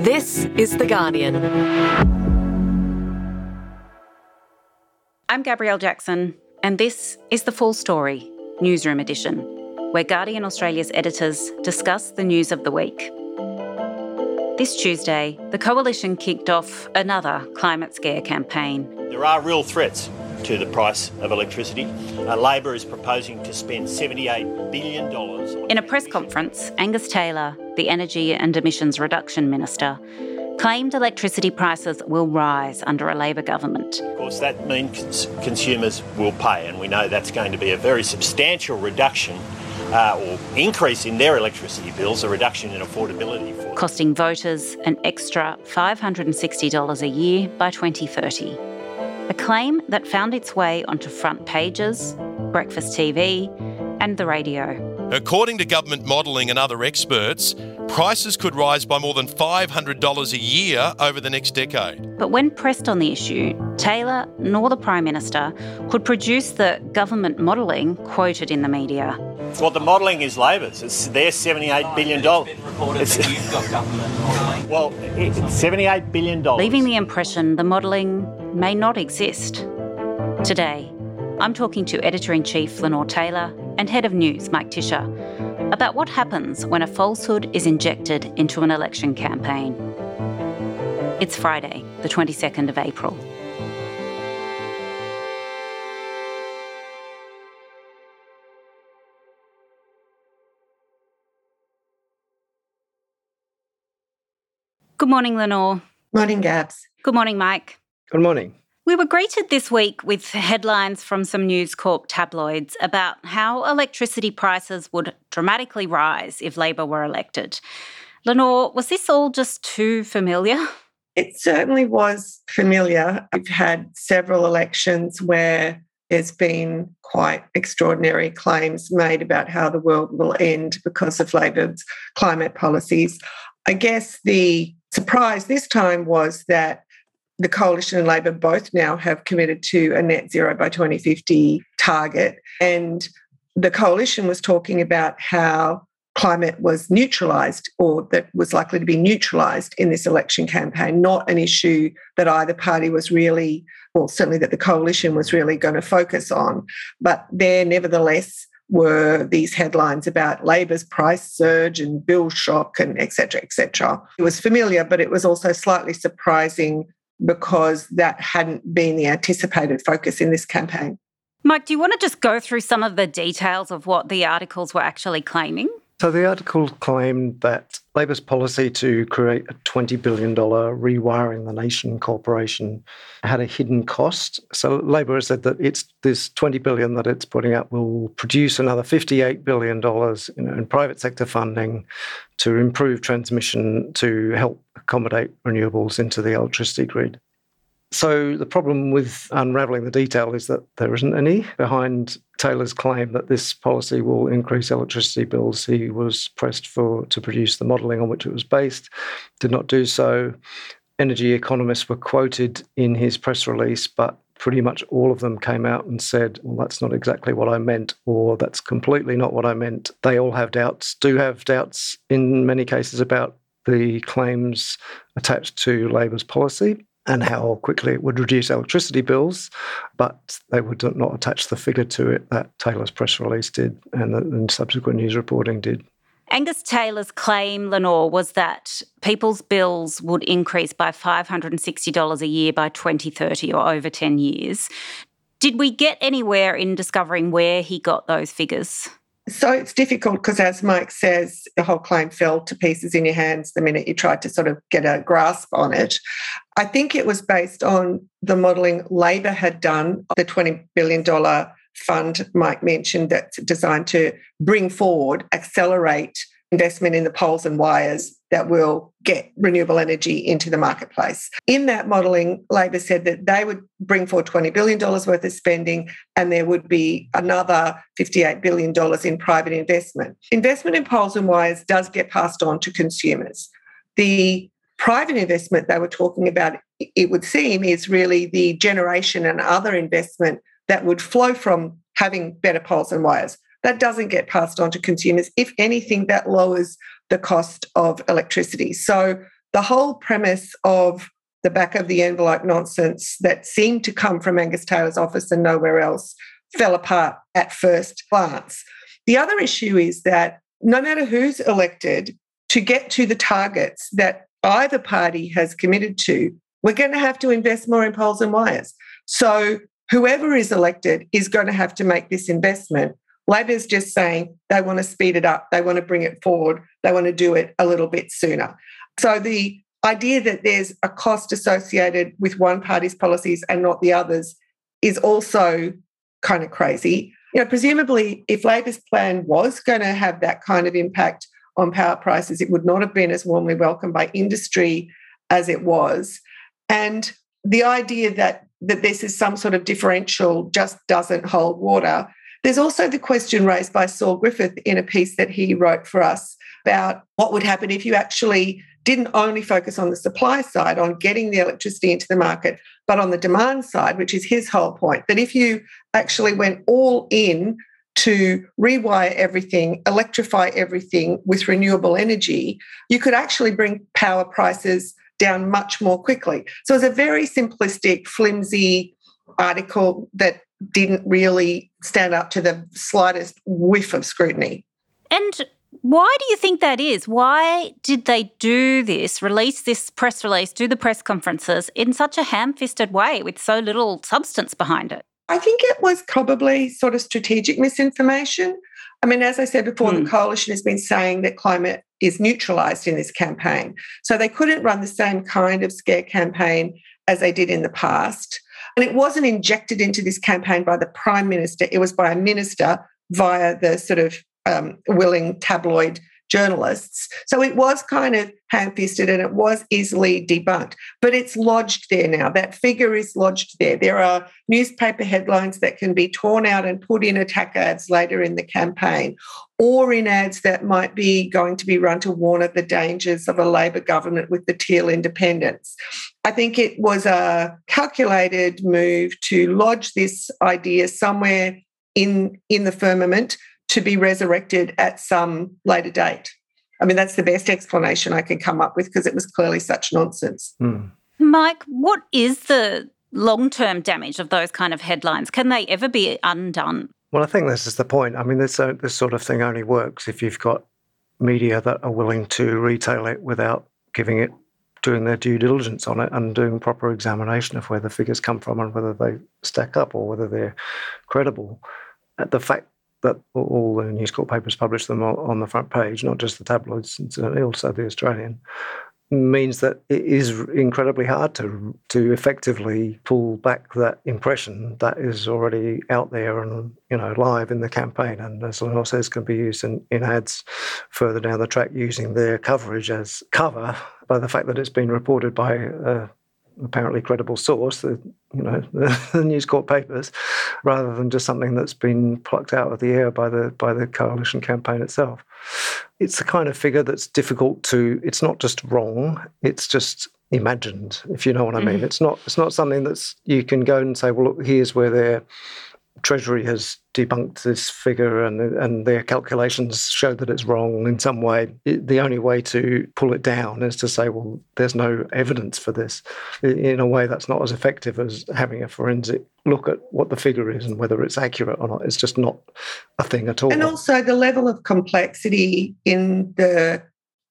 This is The Guardian. I'm Gabrielle Jackson, and this is The Full Story, Newsroom Edition, where Guardian Australia's editors discuss the news of the week. This Tuesday, the Coalition kicked off another climate scare campaign. There are real threats to the price of electricity. Uh, Labor is proposing to spend $78 billion. In a press conference, Angus Taylor, the Energy and Emissions Reduction Minister, claimed electricity prices will rise under a Labor government. Of course, that means cons- consumers will pay, and we know that's going to be a very substantial reduction uh, or increase in their electricity bills, a reduction in affordability for costing voters an extra $560 a year by 2030. A claim that found its way onto front pages, breakfast TV, and the radio. According to government modelling and other experts, prices could rise by more than $500 a year over the next decade. But when pressed on the issue, Taylor nor the Prime Minister could produce the government modelling quoted in the media. Well, the modelling is Labor's. It's their $78 billion. It's, well, it's $78 billion. leaving the impression the modelling may not exist. Today, I'm talking to Editor in Chief Lenore Taylor and Head of News Mike Ticher about what happens when a falsehood is injected into an election campaign. It's Friday, the 22nd of April. Good morning, Lenore. Morning, Gabs. Good morning, Mike. Good morning. We were greeted this week with headlines from some News Corp tabloids about how electricity prices would dramatically rise if Labor were elected. Lenore, was this all just too familiar? It certainly was familiar. We've had several elections where there's been quite extraordinary claims made about how the world will end because of Labor's climate policies. I guess the surprise this time was that the coalition and Labor both now have committed to a net zero by 2050 target. And the coalition was talking about how climate was neutralised or that was likely to be neutralised in this election campaign, not an issue that either party was really, well, certainly that the coalition was really going to focus on. But there, nevertheless, were these headlines about Labor's price surge and bill shock and et cetera, et cetera. It was familiar, but it was also slightly surprising because that hadn't been the anticipated focus in this campaign. Mike, do you want to just go through some of the details of what the articles were actually claiming? So the article claimed that Labor's policy to create a $20 billion rewiring the nation corporation had a hidden cost. So Labor has said that it's this 20 billion that it's putting up will produce another 58 billion dollars in, in private sector funding to improve transmission to help accommodate renewables into the electricity grid. So the problem with unravelling the detail is that there isn't any behind Taylor's claim that this policy will increase electricity bills. He was pressed for to produce the modelling on which it was based, did not do so. Energy economists were quoted in his press release, but pretty much all of them came out and said, well, that's not exactly what I meant, or that's completely not what I meant. They all have doubts, do have doubts in many cases about the claims attached to Labor's policy and how quickly it would reduce electricity bills, but they would not attach the figure to it that Taylor's press release did and, and subsequent news reporting did. Angus Taylor's claim, Lenore, was that people's bills would increase by $560 a year by 2030 or over 10 years. Did we get anywhere in discovering where he got those figures? So it's difficult because, as Mike says, the whole claim fell to pieces in your hands the minute you tried to sort of get a grasp on it. I think it was based on the modelling Labor had done, the $20 billion fund Mike mentioned that's designed to bring forward, accelerate investment in the poles and wires that will get renewable energy into the marketplace. In that modelling, Labor said that they would bring forward $20 billion worth of spending and there would be another $58 billion in private investment. Investment in poles and wires does get passed on to consumers. The private investment they were talking about, it would seem, is really the generation and other investment that would flow from having better poles and wires. That doesn't get passed on to consumers. If anything, that lowers the cost of electricity. So the whole premise of the back of the envelope nonsense that seemed to come from Angus Taylor's office and nowhere else fell apart at first glance. The other issue is that no matter who's elected, to get to the targets that either party has committed to, we're going to have to invest more in poles and wires. So whoever is elected is going to have to make this investment. Labor's just saying they want to speed it up, they want to bring it forward, they want to do it a little bit sooner. So the idea that there's a cost associated with one party's policies and not the others is also kind of crazy. You know, presumably, if Labor's plan was going to have that kind of impact on power prices, it would not have been as warmly welcomed by industry as it was. And the idea that that this is some sort of differential just doesn't hold water. There's also the question raised by Saul Griffith in a piece that he wrote for us about what would happen if you actually didn't only focus on the supply side, on getting the electricity into the market, but on the demand side, which is his whole point, that if you actually went all in to rewire everything, electrify everything with renewable energy, you could actually bring power prices down much more quickly. So it's a very simplistic, flimsy article that didn't really stand up to the slightest whiff of scrutiny. And why do you think that is? Why did they do this, release this press release, do the press conferences in such a ham fisted way with so little substance behind it? I think it was probably sort of strategic misinformation. I mean, as I said before, the hmm. coalition has been saying that climate is neutralised in this campaign. So they couldn't run the same kind of scare campaign as they did in the past. And it wasn't injected into this campaign by the Prime Minister, it was by a minister via the sort of um, willing tabloid journalists. So it was kind of ham fisted and it was easily debunked, but it's lodged there now. That figure is lodged there. There are newspaper headlines that can be torn out and put in attack ads later in the campaign or in ads that might be going to be run to warn of the dangers of a Labor government with the teal independence. I think it was a calculated move to lodge this idea somewhere in, in the firmament to be resurrected at some later date. I mean, that's the best explanation I can come up with because it was clearly such nonsense. Mm. Mike, what is the long term damage of those kind of headlines? Can they ever be undone? Well, I think this is the point. I mean, this, uh, this sort of thing only works if you've got media that are willing to retail it without giving it, doing their due diligence on it and doing proper examination of where the figures come from and whether they stack up or whether they're credible. Uh, the fact that all the News papers publish them on the front page, not just the tabloids, incidentally also the Australian, means that it is incredibly hard to to effectively pull back that impression that is already out there and you know live in the campaign. And as Lenore says can be used in, in ads further down the track using their coverage as cover by the fact that it's been reported by uh, apparently credible source, the you know the, the News Corp papers, rather than just something that's been plucked out of the air by the by the coalition campaign itself. It's the kind of figure that's difficult to. It's not just wrong. It's just imagined, if you know what I mean. Mm. It's not. It's not something that's you can go and say, well, look, here's where they're Treasury has debunked this figure and, and their calculations show that it's wrong in some way. It, the only way to pull it down is to say, well, there's no evidence for this. In a way, that's not as effective as having a forensic look at what the figure is and whether it's accurate or not. It's just not a thing at all. And also, the level of complexity in the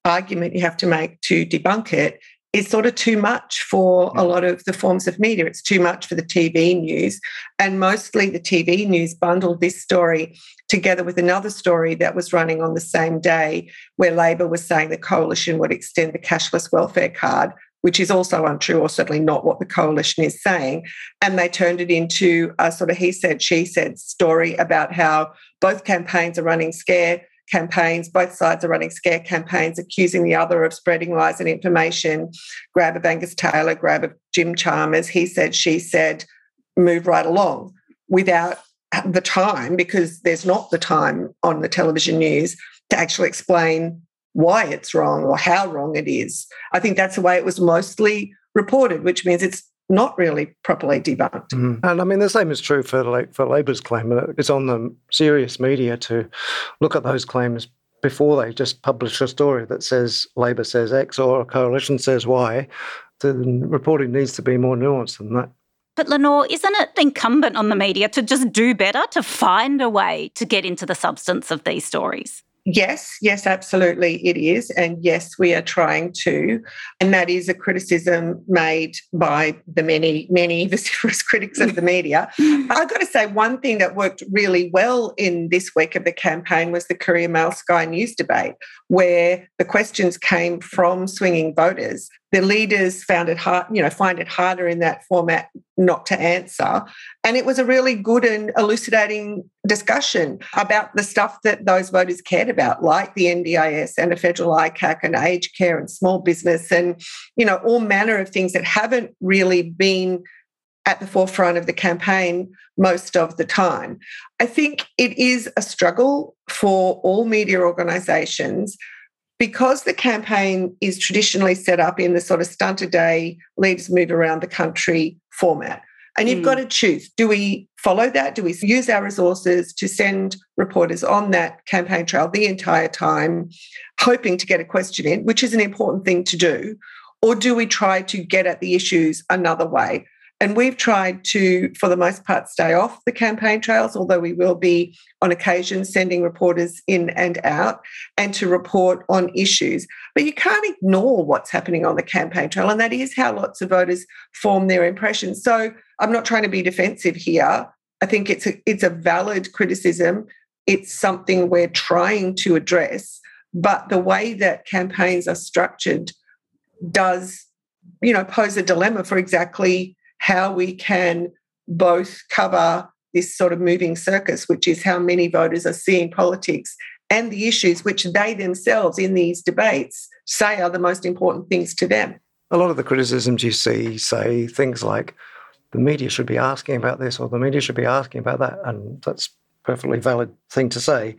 argument you have to make to debunk it is sort of too much for a mm. lot of the forms of media. It's too much for the TV news. And mostly the TV news bundled this story together with another story that was running on the same day where Labor was saying the coalition would extend the cashless welfare card. Which is also untrue, or certainly not what the coalition is saying. And they turned it into a sort of he said, she said story about how both campaigns are running scare campaigns. Both sides are running scare campaigns, accusing the other of spreading lies and information. Grab of Angus Taylor, grab of Jim Chalmers. He said, she said, move right along without the time, because there's not the time on the television news to actually explain why it's wrong or how wrong it is. I think that's the way it was mostly reported, which means it's not really properly debunked. Mm. And I mean, the same is true for like for Labor's claim. It's on the serious media to look at those claims before they just publish a story that says Labor says X or a coalition says Y. The reporting needs to be more nuanced than that. But Lenore, isn't it incumbent on the media to just do better, to find a way to get into the substance of these stories? Yes, yes, absolutely it is. And yes, we are trying to. And that is a criticism made by the many, many vociferous critics of the media. I've got to say, one thing that worked really well in this week of the campaign was the Courier Mail Sky News debate, where the questions came from swinging voters the leaders found it hard, you know, find it harder in that format not to answer. And it was a really good and elucidating discussion about the stuff that those voters cared about, like the NDIS and a federal ICAC and aged care and small business and, you know, all manner of things that haven't really been at the forefront of the campaign most of the time. I think it is a struggle for all media organizations because the campaign is traditionally set up in the sort of stunt a day, leaders move around the country format. And you've mm. got to choose do we follow that? Do we use our resources to send reporters on that campaign trail the entire time, hoping to get a question in, which is an important thing to do? Or do we try to get at the issues another way? And we've tried to, for the most part, stay off the campaign trails, although we will be on occasion sending reporters in and out and to report on issues. But you can't ignore what's happening on the campaign trail. And that is how lots of voters form their impressions. So I'm not trying to be defensive here. I think it's a, it's a valid criticism. It's something we're trying to address. But the way that campaigns are structured does, you know, pose a dilemma for exactly how we can both cover this sort of moving circus, which is how many voters are seeing politics and the issues which they themselves in these debates say are the most important things to them. A lot of the criticisms you see say things like the media should be asking about this or the media should be asking about that. And that's perfectly valid thing to say.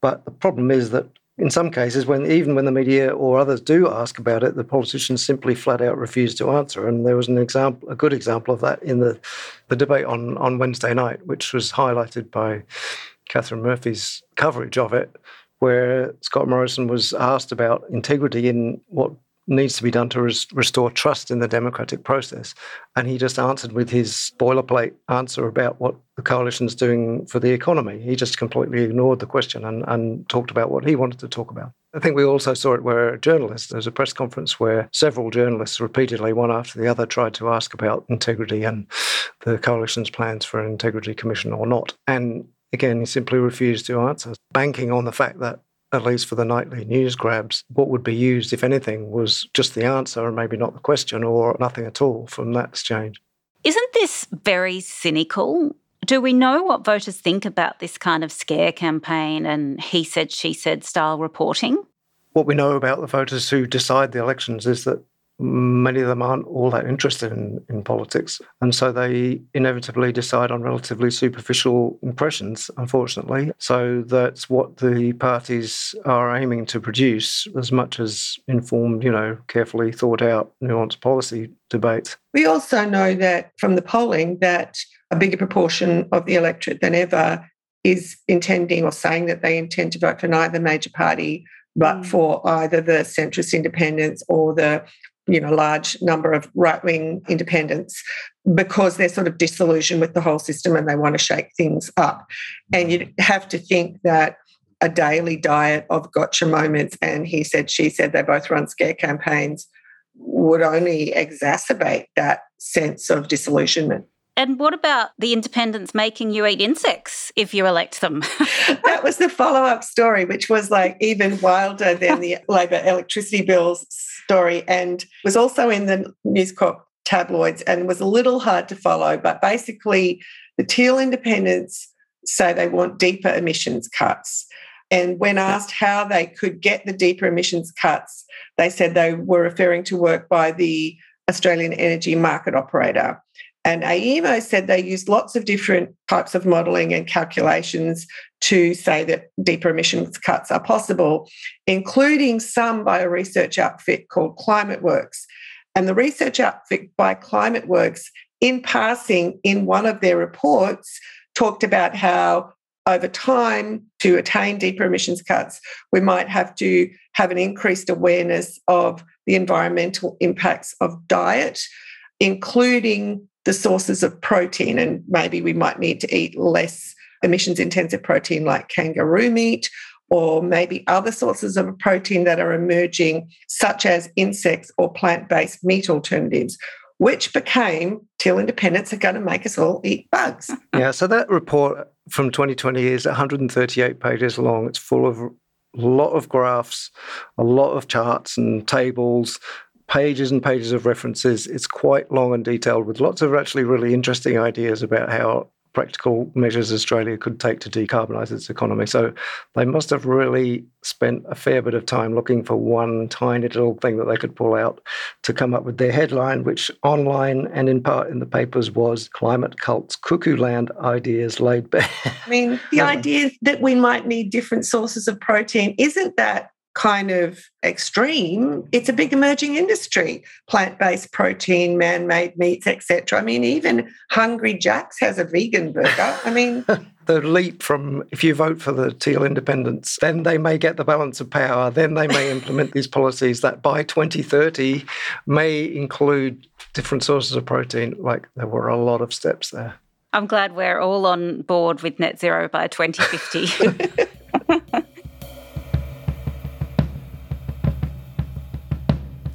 But the problem is that in some cases, when even when the media or others do ask about it, the politicians simply flat out refuse to answer. And there was an example, a good example of that in the, the debate on, on Wednesday night, which was highlighted by Katharine Murphy's coverage of it, where Scott Morrison was asked about integrity in what needs to be done to res- restore trust in the democratic process. And he just answered with his boilerplate answer about what the coalition's doing for the economy. He just completely ignored the question and, and talked about what he wanted to talk about. I think we also saw it where journalists, there was a press conference where several journalists repeatedly, one after the other, tried to ask about integrity and the coalition's plans for an integrity commission or not. And again, he simply refused to answer, banking on the fact that at least for the nightly news grabs, what would be used, if anything, was just the answer and maybe not the question or nothing at all from that exchange. Isn't this very cynical? Do we know what voters think about this kind of scare campaign and he said, she said style reporting? What we know about the voters who decide the elections is that many of them aren't all that interested in, in politics. And so they inevitably decide on relatively superficial impressions, unfortunately. So that's what the parties are aiming to produce as much as informed, you know, carefully thought out, nuanced policy debates. We also know that from the polling that a bigger proportion of the electorate than ever is intending or saying that they intend to vote for neither major party but mm. for either the centrist independents or the you know large number of right wing independents because they're sort of disillusioned with the whole system and they want to shake things up. And you have to think that a daily diet of gotcha moments and he said, she said, they both run scare campaigns would only exacerbate that sense of disillusionment. And what about the independents making you eat insects if you elect them? that was the follow up story, which was like even wilder than the Labor electricity bills story and was also in the News Corp tabloids and was a little hard to follow. But basically, the Teal independents say they want deeper emissions cuts. And when asked how they could get the deeper emissions cuts, they said they were referring to work by the Australian Energy Market Operator. And AEMO said they used lots of different types of modelling and calculations to say that deeper emissions cuts are possible, including some by a research outfit called ClimateWorks. And the research outfit by ClimateWorks, in passing, in one of their reports, talked about how over time, to attain deeper emissions cuts, we might have to have an increased awareness of the environmental impacts of diet, including the sources of protein. And maybe we might need to eat less emissions intensive protein like kangaroo meat or maybe other sources of protein that are emerging, such as insects or plant based meat alternatives, which became Teal independence are going to make us all eat bugs. Yeah, so that report from 2020 is 138 pages long. It's full of a lot of graphs, a lot of charts and tables, pages and pages of references. It's quite long and detailed with lots of actually really interesting ideas about how practical measures Australia could take to decarbonise its economy. So they must have really spent a fair bit of time looking for one tiny little thing that they could pull out to come up with their headline, which online and in part in the papers was Climate Cults Cuckoo Land Ideas Laid Bare. I mean, the idea that we might need different sources of protein isn't that kind of extreme, it's a big emerging industry. Plant-based protein, man-made meats, etc. I mean, even Hungry Jack's has a vegan burger. I mean, the leap from if you vote for the Teal independents, then they may get the balance of power. Then they may implement these policies that by 2030 may include different sources of protein. Like there were a lot of steps there. I'm glad we're all on board with net zero by 2050.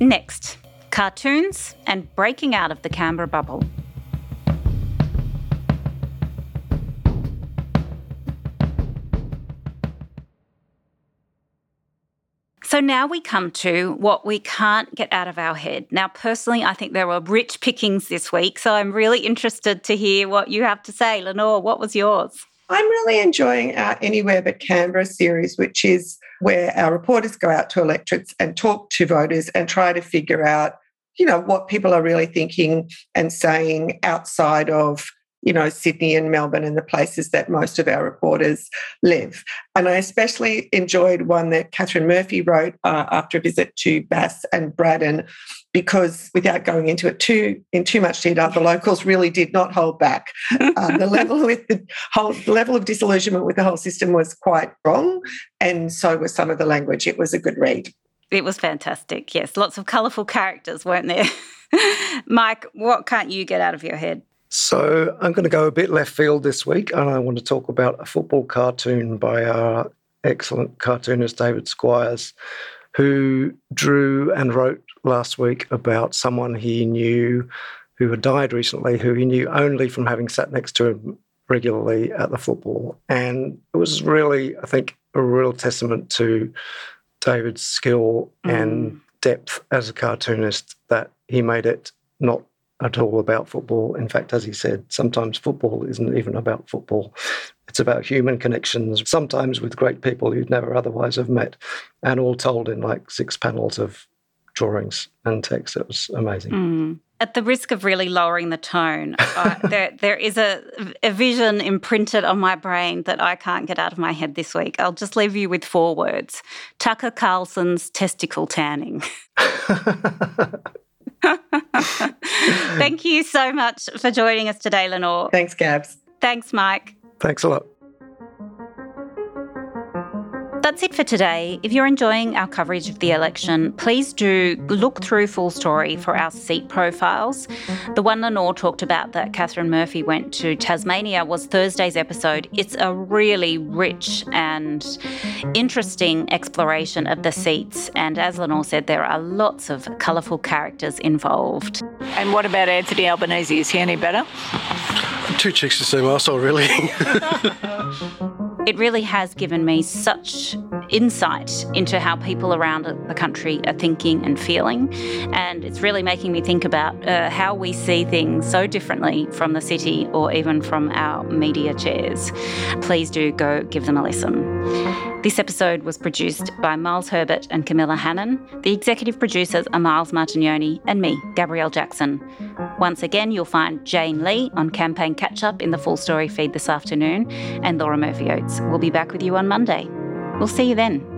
Next, cartoons and breaking out of the Canberra bubble. So now we come to what we can't get out of our head. Now, personally, I think there were rich pickings this week, so I'm really interested to hear what you have to say. Lenore, what was yours? I'm really enjoying our Anywhere But Canberra series, which is where our reporters go out to electorates and talk to voters and try to figure out, you know, what people are really thinking and saying outside of you know, Sydney and Melbourne and the places that most of our reporters live. And I especially enjoyed one that Katharine Murphy wrote uh, after a visit to Bass and Braddon, because without going into it too in too much detail, the locals really did not hold back. Uh, the level with the whole the level of disillusionment with the whole system was quite wrong, and so was some of the language. It was a good read. It was fantastic. Yes, lots of colourful characters, weren't there? Mike, what can't you get out of your head? So I'm going to go a bit left field this week, and I want to talk about a football cartoon by our excellent cartoonist David Squires, who drew and wrote last week about someone he knew who had died recently, who he knew only from having sat next to him regularly at the football. And it was really, I think, a real testament to David's skill mm. and depth as a cartoonist that he made it not at all about football. In fact, as he said, sometimes football isn't even about football. It's about human connections, sometimes with great people you'd never otherwise have met, and all told in like six panels of drawings and text. It was amazing. Mm. At the risk of really lowering the tone, uh, there there is a, a vision imprinted on my brain that I can't get out of my head this week. I'll just leave you with four words: Tucker Carlson's testicle tanning. Thank you so much for joining us today, Lenore. Thanks, Gabs. Thanks, Mike. Thanks a lot. That's it for today. If you're enjoying our coverage of the election, please do look through Full Story for our seat profiles. The one Lenore talked about that Katharine Murphy went to Tasmania was Thursday's episode. It's a really rich and interesting exploration of the seats. And as Lenore said, there are lots of colourful characters involved. And what about Anthony Albanese? Is he any better? Two chicks to same arsehole, really. It really has given me such insight into how people around the country are thinking and feeling. And it's really making me think about uh, how we see things so differently from the city or even from our media chairs. Please do go give them a listen. This episode was produced by Miles Herbert and Camilla Hannan. The executive producers are Miles Martignoni and me, Gabrielle Jackson. Once again, you'll find Jane Lee on Campaign Catch Up in the full story feed this afternoon, and Laura Murphy Oates will be back with you on Monday. We'll see you then.